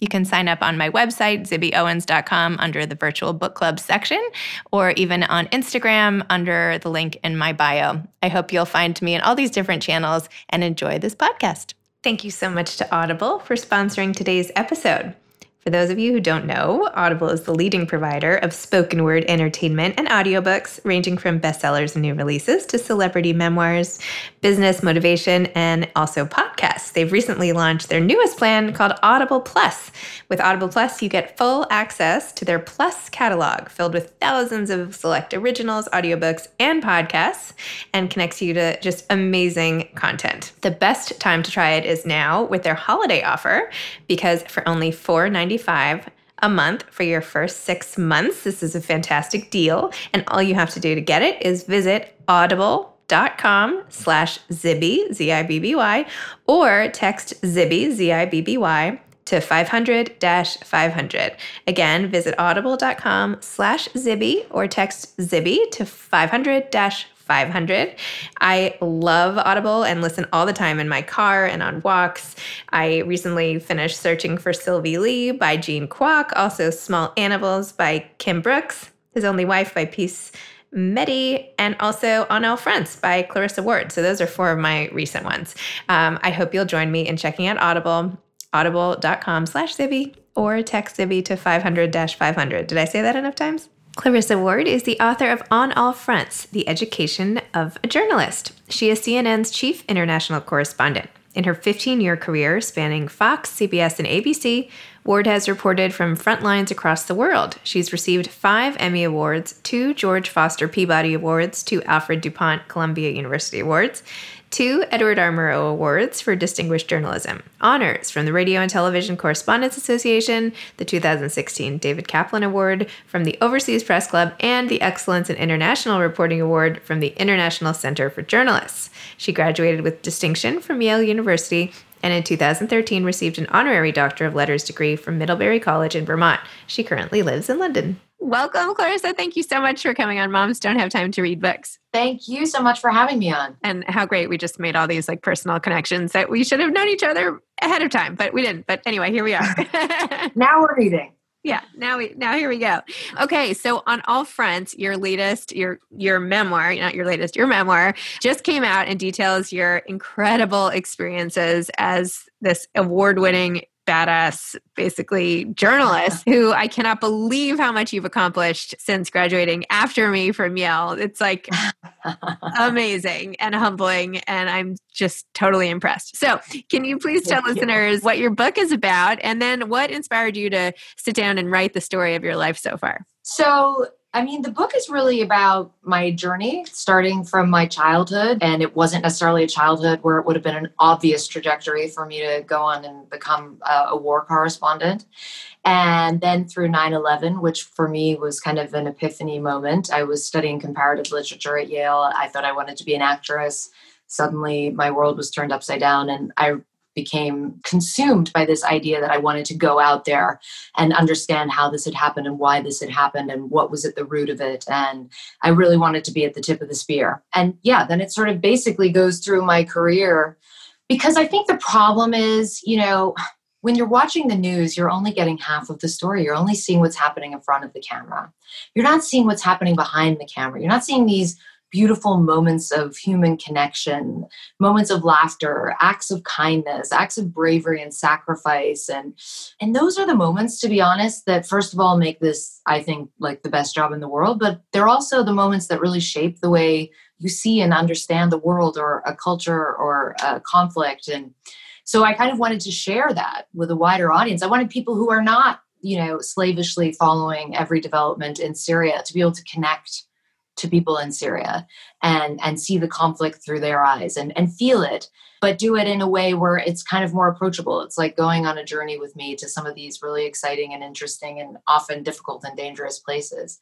You can sign up on my website, zibbyowens.com, under the virtual book club section, or even on Instagram under the link in my bio. I hope you'll find me in all these different channels and enjoy this podcast. Thank you so much to Audible for sponsoring today's episode. For those of you who don't know, Audible is the leading provider of spoken word entertainment and audiobooks, ranging from bestsellers and new releases to celebrity memoirs, business motivation, and also podcasts. They've recently launched their newest plan called Audible Plus. With Audible Plus, you get full access to their Plus catalog filled with thousands of select originals, audiobooks, and podcasts, and connects you to just amazing content. The best time to try it is now with their holiday offer because for only $4.95 a month for your first six months. This is a fantastic deal. And all you have to do to get it is visit audible.com slash Zibby, Z-I-B-B-Y, or text Zibby, Z-I-B-B-Y, to 500-500. Again, visit audible.com slash Zibby or text Zibby to 500-500. 500. I love Audible and listen all the time in my car and on walks. I recently finished Searching for Sylvie Lee by Jean Kwok, also Small Animals by Kim Brooks, His Only Wife by Peace Medie, and also On All Fronts by Clarissa Ward. So those are four of my recent ones. Um, I hope you'll join me in checking out Audible, audible.com slash Zibby, or text Zibby to 500-500. Did I say that enough times? Clarissa Ward is the author of On All Fronts The Education of a Journalist. She is CNN's chief international correspondent. In her 15 year career spanning Fox, CBS, and ABC, Ward has reported from front lines across the world. She's received five Emmy Awards, two George Foster Peabody Awards, two Alfred DuPont Columbia University Awards, two Edward R. Murrow Awards for Distinguished Journalism, honors from the Radio and Television Correspondents Association, the 2016 David Kaplan Award from the Overseas Press Club, and the Excellence in International Reporting Award from the International Center for Journalists. She graduated with distinction from Yale University and in 2013 received an honorary Doctor of Letters degree from Middlebury College in Vermont. She currently lives in London. Welcome, Clarissa. Thank you so much for coming on Moms Don't Have Time to Read Books. Thank you so much for having me on. And how great we just made all these like personal connections that we should have known each other ahead of time, but we didn't. But anyway, here we are. now we're reading. Yeah, now we now here we go. Okay, so on all fronts, your latest your your memoir, not your latest, your memoir just came out and details your incredible experiences as this award-winning badass, basically journalist who I cannot believe how much you've accomplished since graduating after me from Yale. It's like amazing and humbling, and I'm just totally impressed. So, can you please tell Thank listeners you. what your book is about and then what inspired you to sit down and write the story of your life so far? So, I mean, the book is really about my journey starting from my childhood. And it wasn't necessarily a childhood where it would have been an obvious trajectory for me to go on and become a, a war correspondent. And then through 9 11, which for me was kind of an epiphany moment. I was studying comparative literature at Yale. I thought I wanted to be an actress. Suddenly, my world was turned upside down, and I became consumed by this idea that I wanted to go out there and understand how this had happened and why this had happened and what was at the root of it. And I really wanted to be at the tip of the spear. And yeah, then it sort of basically goes through my career because I think the problem is, you know, when you're watching the news, you're only getting half of the story. You're only seeing what's happening in front of the camera. You're not seeing what's happening behind the camera. You're not seeing these beautiful moments of human connection, moments of laughter, acts of kindness, acts of bravery and sacrifice. And and those are the moments, to be honest, that first of all make this, I think, like the best job in the world. But they're also the moments that really shape the way you see and understand the world or a culture or a conflict. And so I kind of wanted to share that with a wider audience. I wanted people who are not, you know, slavishly following every development in Syria to be able to connect to people in Syria and and see the conflict through their eyes and and feel it but do it in a way where it's kind of more approachable. It's like going on a journey with me to some of these really exciting and interesting and often difficult and dangerous places.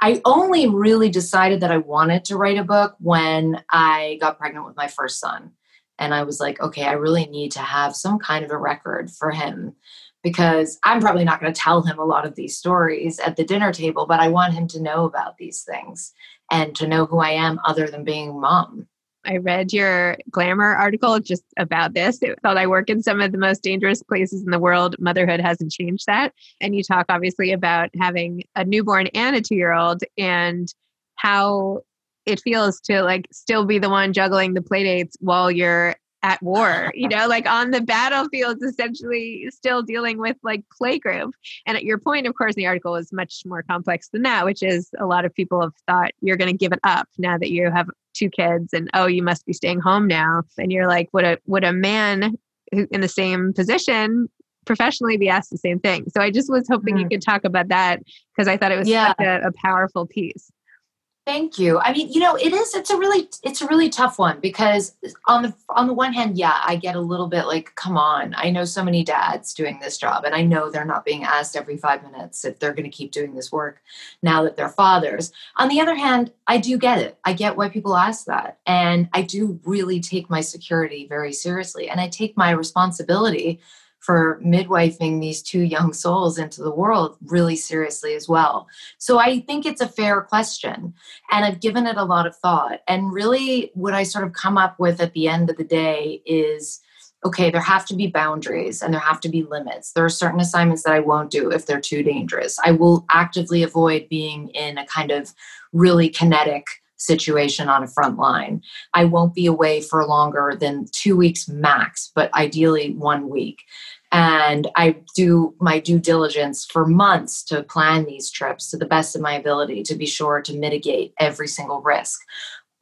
I only really decided that I wanted to write a book when I got pregnant with my first son. And I was like okay I really need to have some kind of a record for him because I'm probably not going to tell him a lot of these stories at the dinner table, but I want him to know about these things and to know who I am other than being mom. I read your Glamour article just about this. It thought I work in some of the most dangerous places in the world. Motherhood hasn't changed that. And you talk obviously about having a newborn and a two year old and how it feels to like still be the one juggling the playdates while you're at war, you know, like on the battlefields, essentially still dealing with like playgroup. And at your point, of course, the article is much more complex than that, which is a lot of people have thought you're going to give it up now that you have two kids and oh, you must be staying home now. And you're like, would a would a man in the same position professionally be asked the same thing? So I just was hoping mm-hmm. you could talk about that because I thought it was yeah. such a, a powerful piece. Thank you. I mean, you know, it is. It's a really, it's a really tough one because on the on the one hand, yeah, I get a little bit like, come on. I know so many dads doing this job, and I know they're not being asked every five minutes if they're going to keep doing this work now that they're fathers. On the other hand, I do get it. I get why people ask that, and I do really take my security very seriously, and I take my responsibility for midwifing these two young souls into the world really seriously as well. So I think it's a fair question. And I've given it a lot of thought. And really, what I sort of come up with at the end of the day is okay, there have to be boundaries and there have to be limits. There are certain assignments that I won't do if they're too dangerous. I will actively avoid being in a kind of really kinetic situation on a front line. I won't be away for longer than two weeks max, but ideally one week. And I do my due diligence for months to plan these trips to the best of my ability to be sure to mitigate every single risk.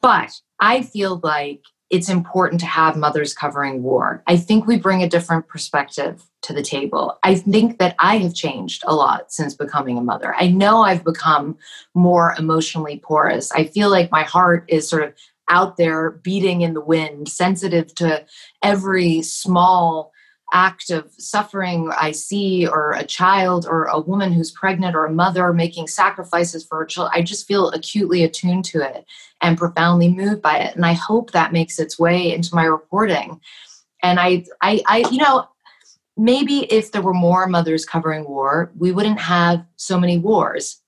But I feel like it's important to have mothers covering war. I think we bring a different perspective to the table. I think that I have changed a lot since becoming a mother. I know I've become more emotionally porous. I feel like my heart is sort of out there beating in the wind, sensitive to every small act of suffering I see, or a child, or a woman who's pregnant, or a mother making sacrifices for her child, I just feel acutely attuned to it and profoundly moved by it. And I hope that makes its way into my reporting. And I, I, I you know, maybe if there were more mothers covering war, we wouldn't have so many wars.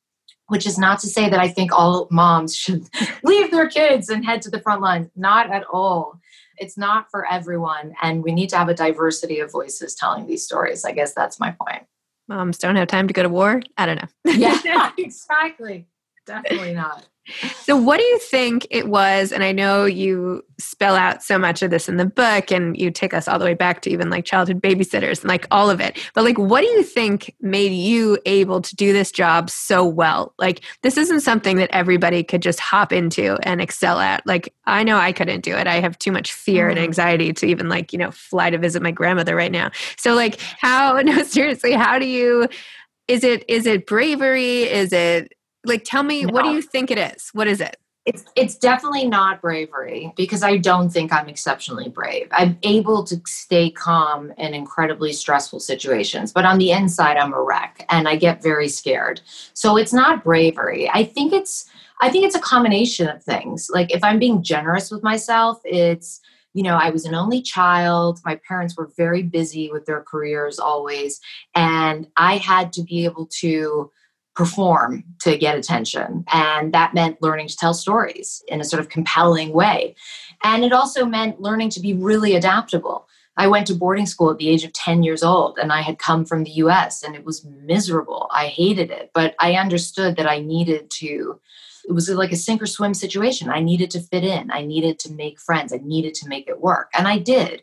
Which is not to say that I think all moms should leave their kids and head to the front lines. Not at all it's not for everyone and we need to have a diversity of voices telling these stories. I guess that's my point. Moms don't have time to go to war? I don't know. Yeah exactly. Definitely not so, what do you think it was? And I know you spell out so much of this in the book, and you take us all the way back to even like childhood babysitters and like all of it. But, like, what do you think made you able to do this job so well? Like, this isn't something that everybody could just hop into and excel at. Like, I know I couldn't do it. I have too much fear and mm-hmm. anxiety to even, like, you know, fly to visit my grandmother right now. So, like, how, no, seriously, how do you? Is it is it bravery? Is it like, tell me, no. what do you think it is? What is it? It's, it's definitely not bravery because I don't think I'm exceptionally brave. I'm able to stay calm in incredibly stressful situations, but on the inside, I'm a wreck and I get very scared. So it's not bravery. I think it's I think it's a combination of things. Like if I'm being generous with myself, it's you know, I was an only child. My parents were very busy with their careers always. And I had to be able to perform to get attention. And that meant learning to tell stories in a sort of compelling way. And it also meant learning to be really adaptable. I went to boarding school at the age of 10 years old and I had come from the US and it was miserable. I hated it, but I understood that I needed to. It was like a sink or swim situation. I needed to fit in. I needed to make friends. I needed to make it work. And I did.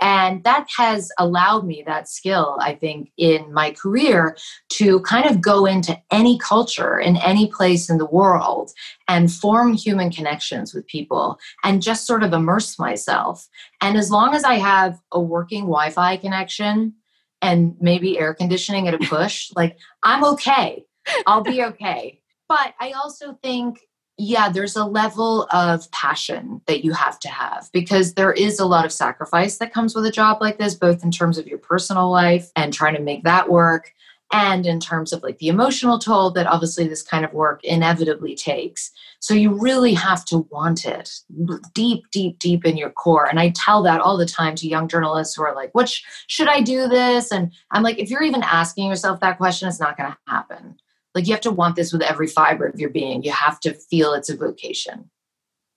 And that has allowed me that skill, I think, in my career to kind of go into any culture in any place in the world and form human connections with people and just sort of immerse myself. And as long as I have a working Wi Fi connection and maybe air conditioning at a push, like I'm okay. I'll be okay. But I also think yeah, there's a level of passion that you have to have because there is a lot of sacrifice that comes with a job like this, both in terms of your personal life and trying to make that work, and in terms of like the emotional toll that obviously this kind of work inevitably takes. So you really have to want it deep, deep, deep in your core. And I tell that all the time to young journalists who are like, "What sh- should I do this?" And I'm like, if you're even asking yourself that question, it's not going to happen like you have to want this with every fiber of your being. You have to feel it's a vocation.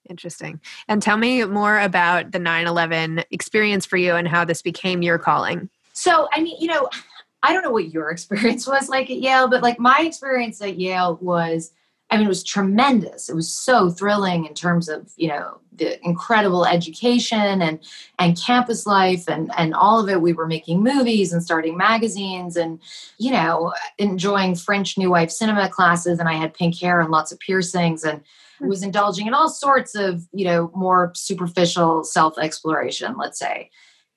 Interesting. And tell me more about the 9 11 experience for you and how this became your calling. So, I mean, you know, I don't know what your experience was like at Yale, but like my experience at Yale was I mean, it was tremendous. It was so thrilling in terms of you know the incredible education and and campus life and and all of it. We were making movies and starting magazines and you know enjoying French New Wave cinema classes. And I had pink hair and lots of piercings and hmm. was indulging in all sorts of you know more superficial self exploration. Let's say.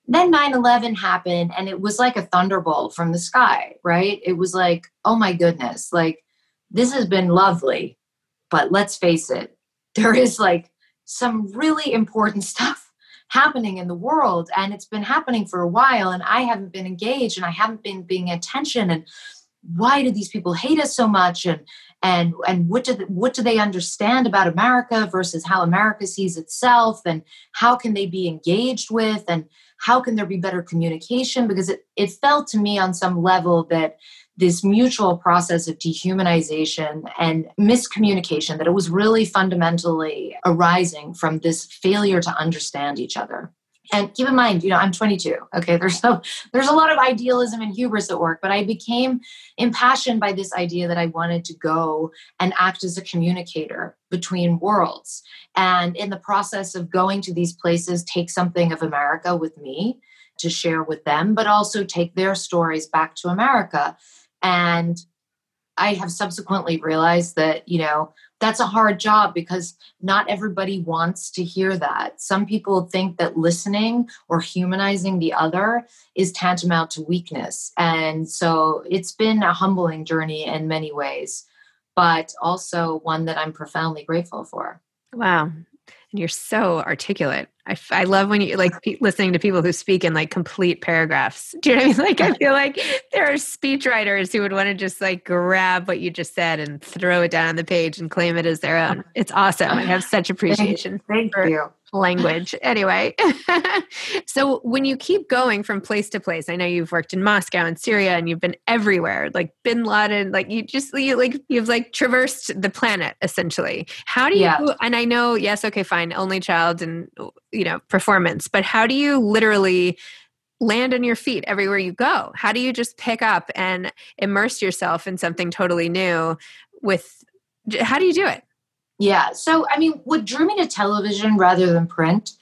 Then 9 11 happened, and it was like a thunderbolt from the sky, right? It was like, oh my goodness, like this has been lovely, but let's face it, there is like some really important stuff happening in the world and it's been happening for a while and I haven't been engaged and I haven't been paying attention and why do these people hate us so much and and and what do they, what do they understand about America versus how America sees itself and how can they be engaged with and how can there be better communication? Because it it felt to me on some level that this mutual process of dehumanization and miscommunication that it was really fundamentally arising from this failure to understand each other. And keep in mind you know i'm 22 okay? There's so there's a lot of idealism and hubris at work but i became impassioned by this idea that i wanted to go and act as a communicator between worlds. And in the process of going to these places take something of america with me to share with them but also take their stories back to america and I have subsequently realized that, you know, that's a hard job because not everybody wants to hear that. Some people think that listening or humanizing the other is tantamount to weakness. And so it's been a humbling journey in many ways, but also one that I'm profoundly grateful for. Wow and you're so articulate. I, I love when you like pe- listening to people who speak in like complete paragraphs. Do you know what I mean? Like, I feel like there are speech writers who would want to just like grab what you just said and throw it down on the page and claim it as their own. It's awesome. I have such appreciation. Thank, thank you language. Anyway, so when you keep going from place to place, I know you've worked in Moscow and Syria and you've been everywhere, like Bin Laden, like you just you like you've like traversed the planet essentially. How do you yeah. and I know yes, okay, fine, only child and you know, performance, but how do you literally land on your feet everywhere you go? How do you just pick up and immerse yourself in something totally new with how do you do it? Yeah. So, I mean, what drew me to television rather than print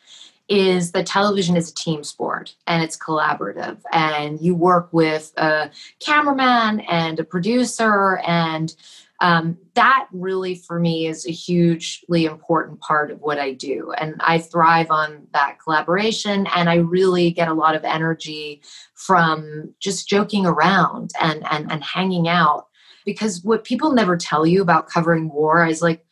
is that television is a team sport and it's collaborative and you work with a cameraman and a producer and um, that really for me is a hugely important part of what i do and i thrive on that collaboration and i really get a lot of energy from just joking around and and, and hanging out because what people never tell you about covering war is like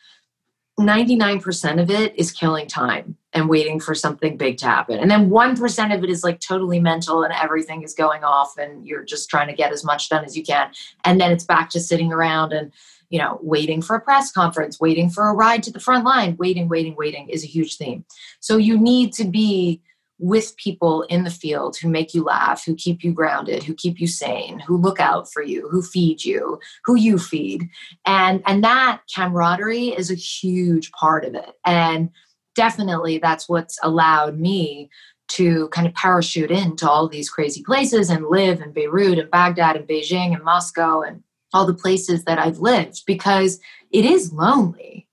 99% of it is killing time and waiting for something big to happen. And then 1% of it is like totally mental and everything is going off and you're just trying to get as much done as you can. And then it's back to sitting around and, you know, waiting for a press conference, waiting for a ride to the front line, waiting, waiting, waiting is a huge theme. So you need to be with people in the field who make you laugh, who keep you grounded, who keep you sane, who look out for you, who feed you, who you feed. And and that camaraderie is a huge part of it. And definitely that's what's allowed me to kind of parachute into all these crazy places and live in Beirut and Baghdad and Beijing and Moscow and all the places that I've lived because it is lonely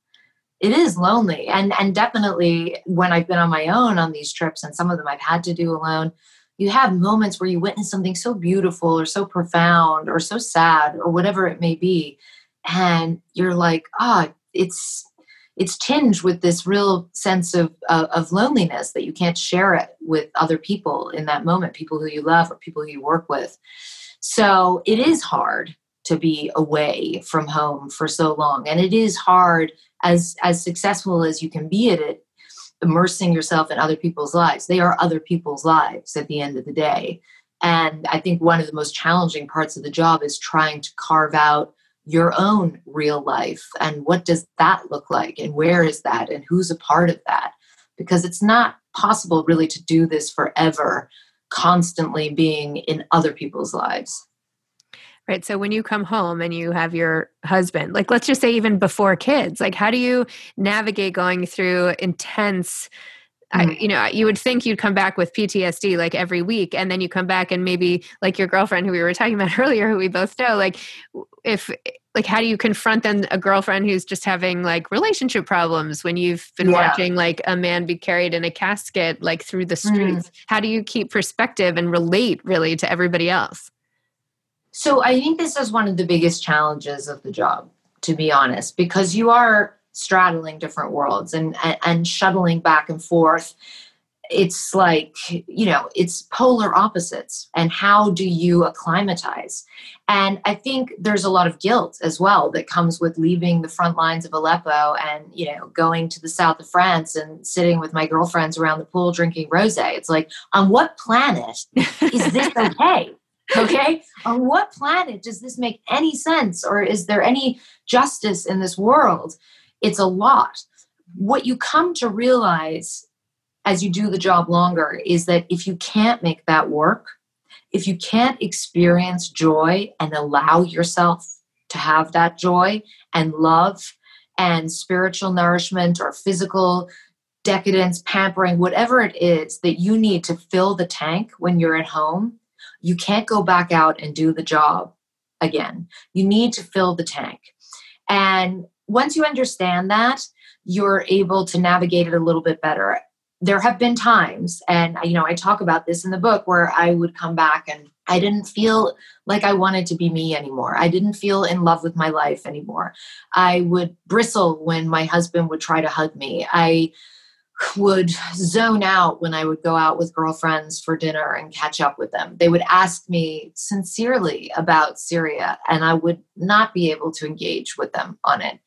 it is lonely. And and definitely when i've been on my own on these trips and some of them i've had to do alone you have moments where you witness something so beautiful or so profound or so sad or whatever it may be. And you're like ah oh, it's it's tinged with this real sense of, of, of loneliness that you can't share it with other people in that moment people who you love or people who you work with. So it is hard to be away from home for so long. And it is hard as as successful as you can be at it immersing yourself in other people's lives. They are other people's lives at the end of the day. And i think one of the most challenging parts of the job is trying to carve out your own real life and what does that look like and where is that and who's a part of that? Because it's not possible really to do this forever constantly being in other people's lives right so when you come home and you have your husband like let's just say even before kids like how do you navigate going through intense I, mm. you know, you would think you'd come back with PTSD like every week, and then you come back and maybe like your girlfriend who we were talking about earlier, who we both know, like if like how do you confront then a girlfriend who's just having like relationship problems when you've been yeah. watching like a man be carried in a casket like through the streets? Mm. How do you keep perspective and relate really to everybody else? So I think this is one of the biggest challenges of the job, to be honest, because you are straddling different worlds and, and, and shuttling back and forth. It's like, you know, it's polar opposites. And how do you acclimatize? And I think there's a lot of guilt as well that comes with leaving the front lines of Aleppo and, you know, going to the south of France and sitting with my girlfriends around the pool drinking rose. It's like, on what planet is this okay? Okay? On what planet does this make any sense or is there any justice in this world? It's a lot. What you come to realize as you do the job longer is that if you can't make that work if you can't experience joy and allow yourself to have that joy and love and spiritual nourishment or physical decadence, pampering, whatever it is that you need to fill the tank when you're at home, you can't go back out and do the job again. You need to fill the tank. And once you understand that, you're able to navigate it a little bit better. There have been times, and you know, I talk about this in the book, where I would come back and I didn't feel like I wanted to be me anymore. I didn't feel in love with my life anymore. I would bristle when my husband would try to hug me. I would zone out when I would go out with girlfriends for dinner and catch up with them. They would ask me sincerely about Syria, and I would not be able to engage with them on it.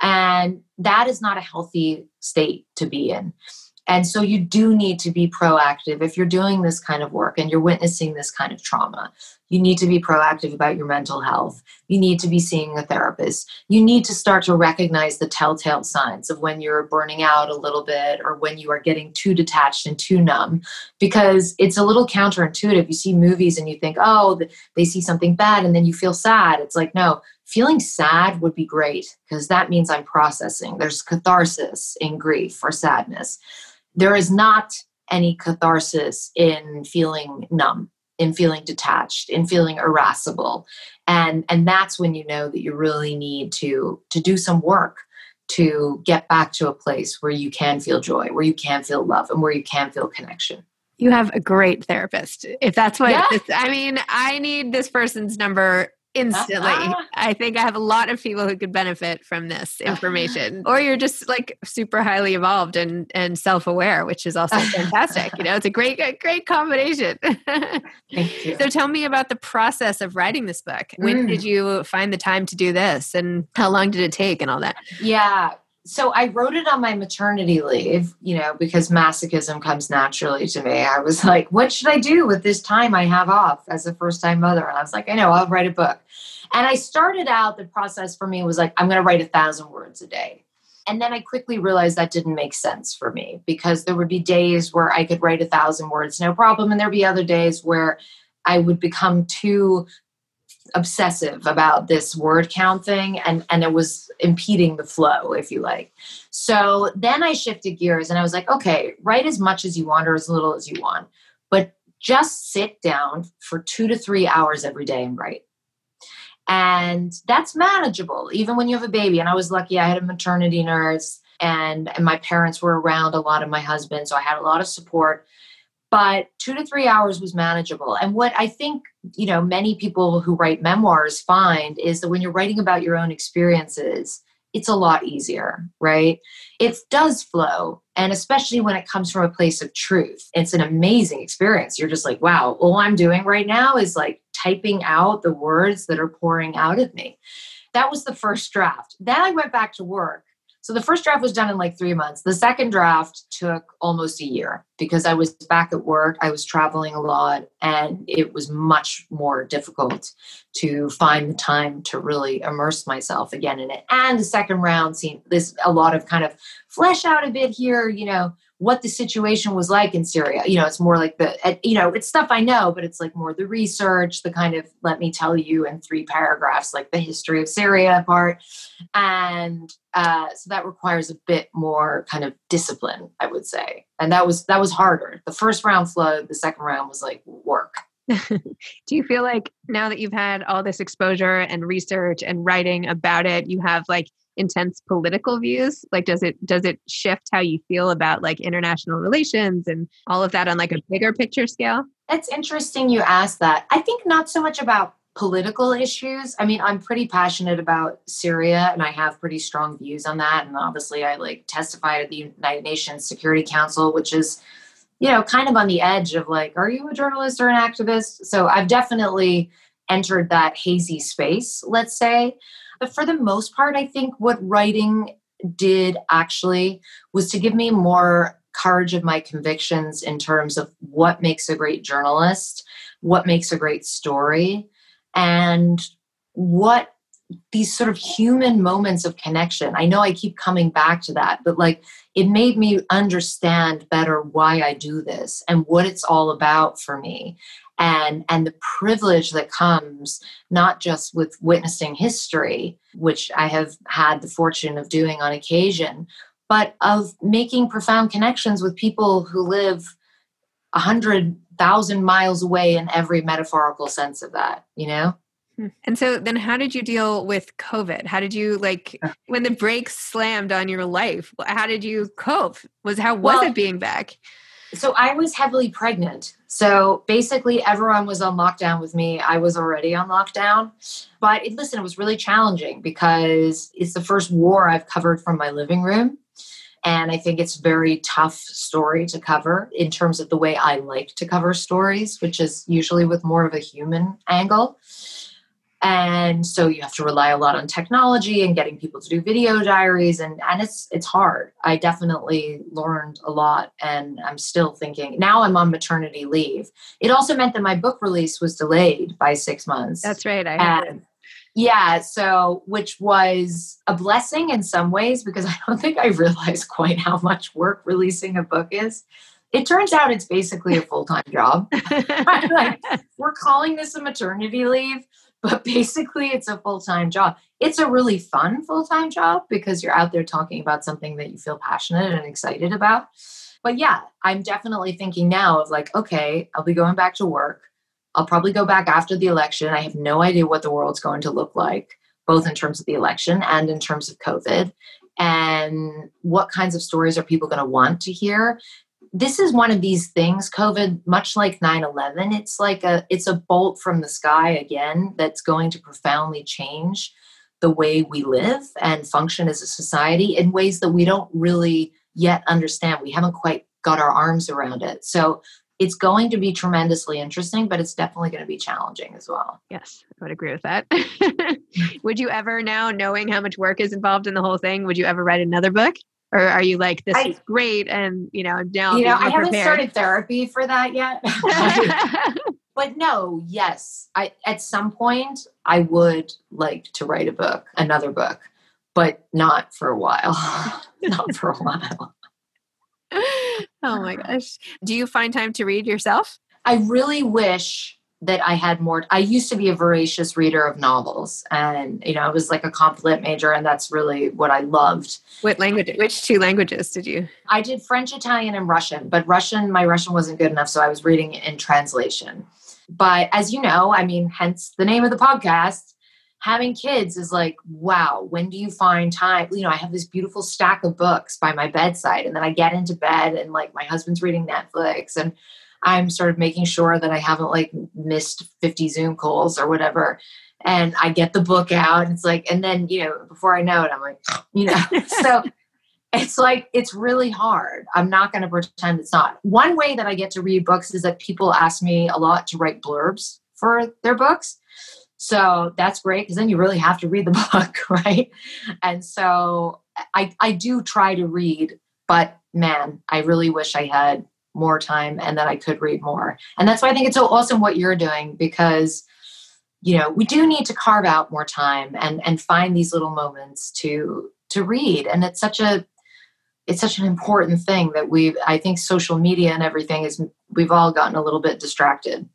And that is not a healthy state to be in. And so you do need to be proactive if you're doing this kind of work and you're witnessing this kind of trauma. You need to be proactive about your mental health. You need to be seeing a therapist. You need to start to recognize the telltale signs of when you're burning out a little bit or when you are getting too detached and too numb because it's a little counterintuitive. You see movies and you think, oh, they see something bad and then you feel sad. It's like, no, feeling sad would be great because that means I'm processing. There's catharsis in grief or sadness there is not any catharsis in feeling numb in feeling detached in feeling irascible. And and that's when you know that you really need to to do some work to get back to a place where you can feel joy where you can feel love and where you can feel connection. You have a great therapist. If that's what yeah. i mean i need this person's number instantly. I think I have a lot of people who could benefit from this information. or you're just like super highly evolved and and self-aware, which is also fantastic. you know, it's a great great combination. Thank you. So tell me about the process of writing this book. When mm. did you find the time to do this and how long did it take and all that? Yeah, so I wrote it on my maternity leave, you know, because masochism comes naturally to me. I was like, what should I do with this time I have off as a first time mother? And I was like, I know, I'll write a book. And I started out, the process for me was like, I'm going to write a thousand words a day. And then I quickly realized that didn't make sense for me because there would be days where I could write a thousand words, no problem. And there'd be other days where I would become too obsessive about this word count thing and and it was impeding the flow if you like. So then i shifted gears and i was like okay write as much as you want or as little as you want but just sit down for two to three hours every day and write. And that's manageable even when you have a baby. And i was lucky i had a maternity nurse and, and my parents were around a lot of my husband so i had a lot of support but two to three hours was manageable. And what I think, you know, many people who write memoirs find is that when you're writing about your own experiences, it's a lot easier, right? It does flow. And especially when it comes from a place of truth, it's an amazing experience. You're just like, wow, all I'm doing right now is like typing out the words that are pouring out of me. That was the first draft. Then I went back to work so the first draft was done in like three months. The second draft took almost a year because I was back at work. I was traveling a lot and it was much more difficult to find the time to really immerse myself again in it. And the second round seemed this a lot of kind of flesh out a bit here, you know, what the situation was like in Syria. You know, it's more like the, you know, it's stuff I know, but it's like more the research, the kind of let me tell you in three paragraphs, like the history of Syria part. And uh, so that requires a bit more kind of discipline, I would say. And that was, that was harder. The first round flowed, the second round was like work. Do you feel like now that you've had all this exposure and research and writing about it, you have like intense political views? Like does it does it shift how you feel about like international relations and all of that on like a bigger picture scale? It's interesting you asked that. I think not so much about political issues. I mean i'm pretty passionate about syria and i have pretty strong views on that. And obviously i like testified at the united nations security council which is you know kind of on the edge of like are you a journalist or an activist? So i've definitely entered that hazy space let's say but for the most part, I think what writing did actually was to give me more courage of my convictions in terms of what makes a great journalist, what makes a great story, and what these sort of human moments of connection. I know I keep coming back to that, but like it made me understand better why I do this and what it's all about for me and and the privilege that comes not just with witnessing history which i have had the fortune of doing on occasion but of making profound connections with people who live a hundred thousand miles away in every metaphorical sense of that you know hmm. and so then how did you deal with covid how did you like when the brakes slammed on your life how did you cope was how was well, it being back so I was heavily pregnant. So basically, everyone was on lockdown with me. I was already on lockdown. But it, listen, it was really challenging because it's the first war I've covered from my living room. And I think it's a very tough story to cover in terms of the way I like to cover stories, which is usually with more of a human angle and so you have to rely a lot on technology and getting people to do video diaries and and it's it's hard. I definitely learned a lot and i'm still thinking now i'm on maternity leave. It also meant that my book release was delayed by six months. That's right i and, yeah so which was a blessing in some ways because i don't think i realized quite how much work releasing a book is. It turns out it's basically a full-time job. Like, we're calling this a maternity leave but basically it's a full-time job. It's a really fun full-time job because you're out there talking about something that you feel passionate and excited about. But yeah i'm definitely thinking now of like okay i'll be going back to work. I'll probably go back after the election. I have no idea what the world's going to look like both in terms of the election and in terms of covid. And what kinds of stories are people going to want to hear this is one of these things covid much like 9-11 it's like a it's a bolt from the sky again that's going to profoundly change the way we live and function as a society in ways that we don't really yet understand. We haven't quite got our arms around it. So it's going to be tremendously interesting but it's definitely going to be challenging as well. Yes i would agree with that. Would you ever now knowing how much work is involved in the whole thing would you ever write another book or are you like this I, is great and you know now you know i haven't prepared. started therapy for that yet. But no yes. I at some point i would like to write a book another book but not for a while. Not for a while. Oh my gosh. Do you find time to read yourself? I really wish that I had more. I used to be a voracious reader of novels, and you know, I was like a comp lit major, and that's really what I loved. What language? Which two languages did you? I did French, Italian, and Russian, but Russian, my Russian wasn't good enough, so I was reading in translation. But as you know, I mean, hence the name of the podcast. Having kids is like, wow, when do you find time? You know, I have this beautiful stack of books by my bedside, and then I get into bed, and like my husband's reading Netflix, and I'm sort of making sure that I haven't like missed 50 Zoom calls or whatever. And I get the book out. And it's like, and then, you know, before I know it, I'm like, you know, so it's like, it's really hard. I'm not going to pretend it's not. One way that I get to read books is that people ask me a lot to write blurbs for their books. So that's great because then you really have to read the book, right? And so I, I do try to read, but man, I really wish I had more time and that I could read more. And that's why I think it's so awesome what you're doing because you know we do need to carve out more time and and find these little moments to to read and it's such a it's such an important thing that we've. i think social media and everything is we've all gotten a little bit distracted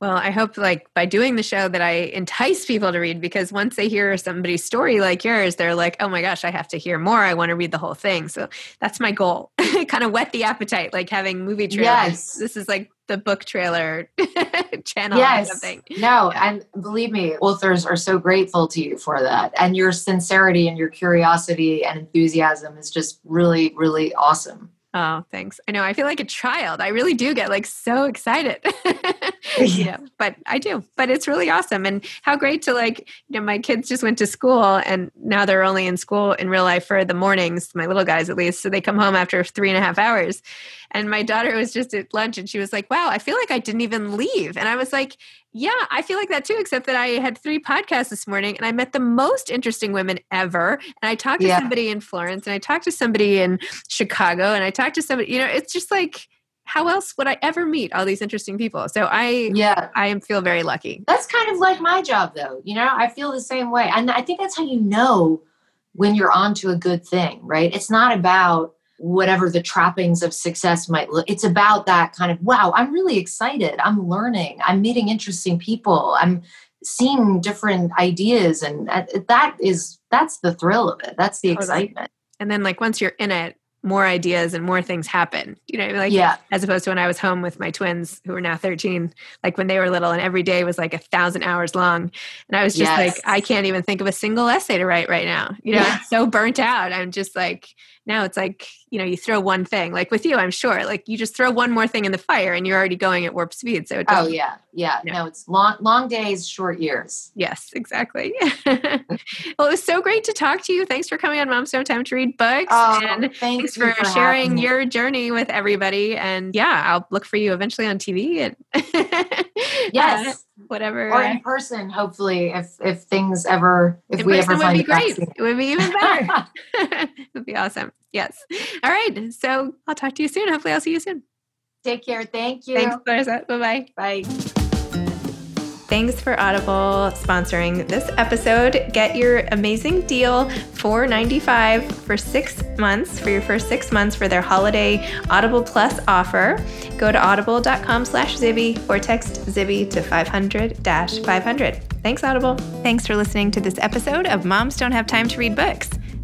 well, I hope like by doing the show that I entice people to read because once they hear somebody's story like yours, they're like, "Oh my gosh, I have to hear more. I want to read the whole thing." So that's my goal. kind of whet the appetite like having movie trailers. Yes. This is like the book trailer channel yes. or something. No, and believe me, authors are so grateful to you for that. And your sincerity and your curiosity and enthusiasm is just really really awesome. Oh, thanks. I know. I feel like a child. I really do get like so excited. you know, but I do. But it's really awesome. And how great to like, you know, my kids just went to school and now they're only in school in real life for the mornings, my little guys at least. So they come home after three and a half hours. And my daughter was just at lunch and she was like, wow, I feel like I didn't even leave. And I was like, yeah, I feel like that too, except that I had three podcasts this morning and I met the most interesting women ever. And I talked to yeah. somebody in Florence and I talked to somebody in Chicago and I talked to somebody, you know, it's just like, how else would I ever meet all these interesting people? So I yeah, I feel very lucky. That's kind of like my job though. You know, I feel the same way. And I think that's how you know when you're onto a good thing, right? It's not about whatever the trappings of success might look it's about that kind of wow i'm really excited i'm learning i'm meeting interesting people i'm seeing different ideas and uh, that is that's the thrill of it that's the excitement and then like once you're in it more ideas and more things happen. You know, like yeah. as opposed to when I was home with my twins who are now 13, like when they were little and every day was like a thousand hours long. And I was just yes. like, I can't even think of a single essay to write right now. You know, yeah. I'm so burnt out. I'm just like, now it's like, you know, you throw one thing, like with you, I'm sure, like you just throw one more thing in the fire and you're already going at warp speed. So, oh, yeah. Yeah. No, it's long, long days, short years. Yes, exactly. well, it was so great to talk to you. Thanks for coming on Moms Don't Time to Read Books. Oh, and thanks for, for sharing your journey with everybody. And yeah, I'll look for you eventually on TV and yes. Uh, whatever or in person hopefully if if things ever if in we ever find would be great it would be even better it would be awesome yes all right so i'll talk to you soon hopefully i'll see you soon take care thank you thanks Clarissa. bye-bye bye Thanks for Audible sponsoring this episode. Get your amazing deal $4.95 for six months, for your first six months for their holiday Audible Plus offer. Go to audible.com slash Zibby or text Zibby to 500 500. Thanks, Audible. Thanks for listening to this episode of Moms Don't Have Time to Read Books.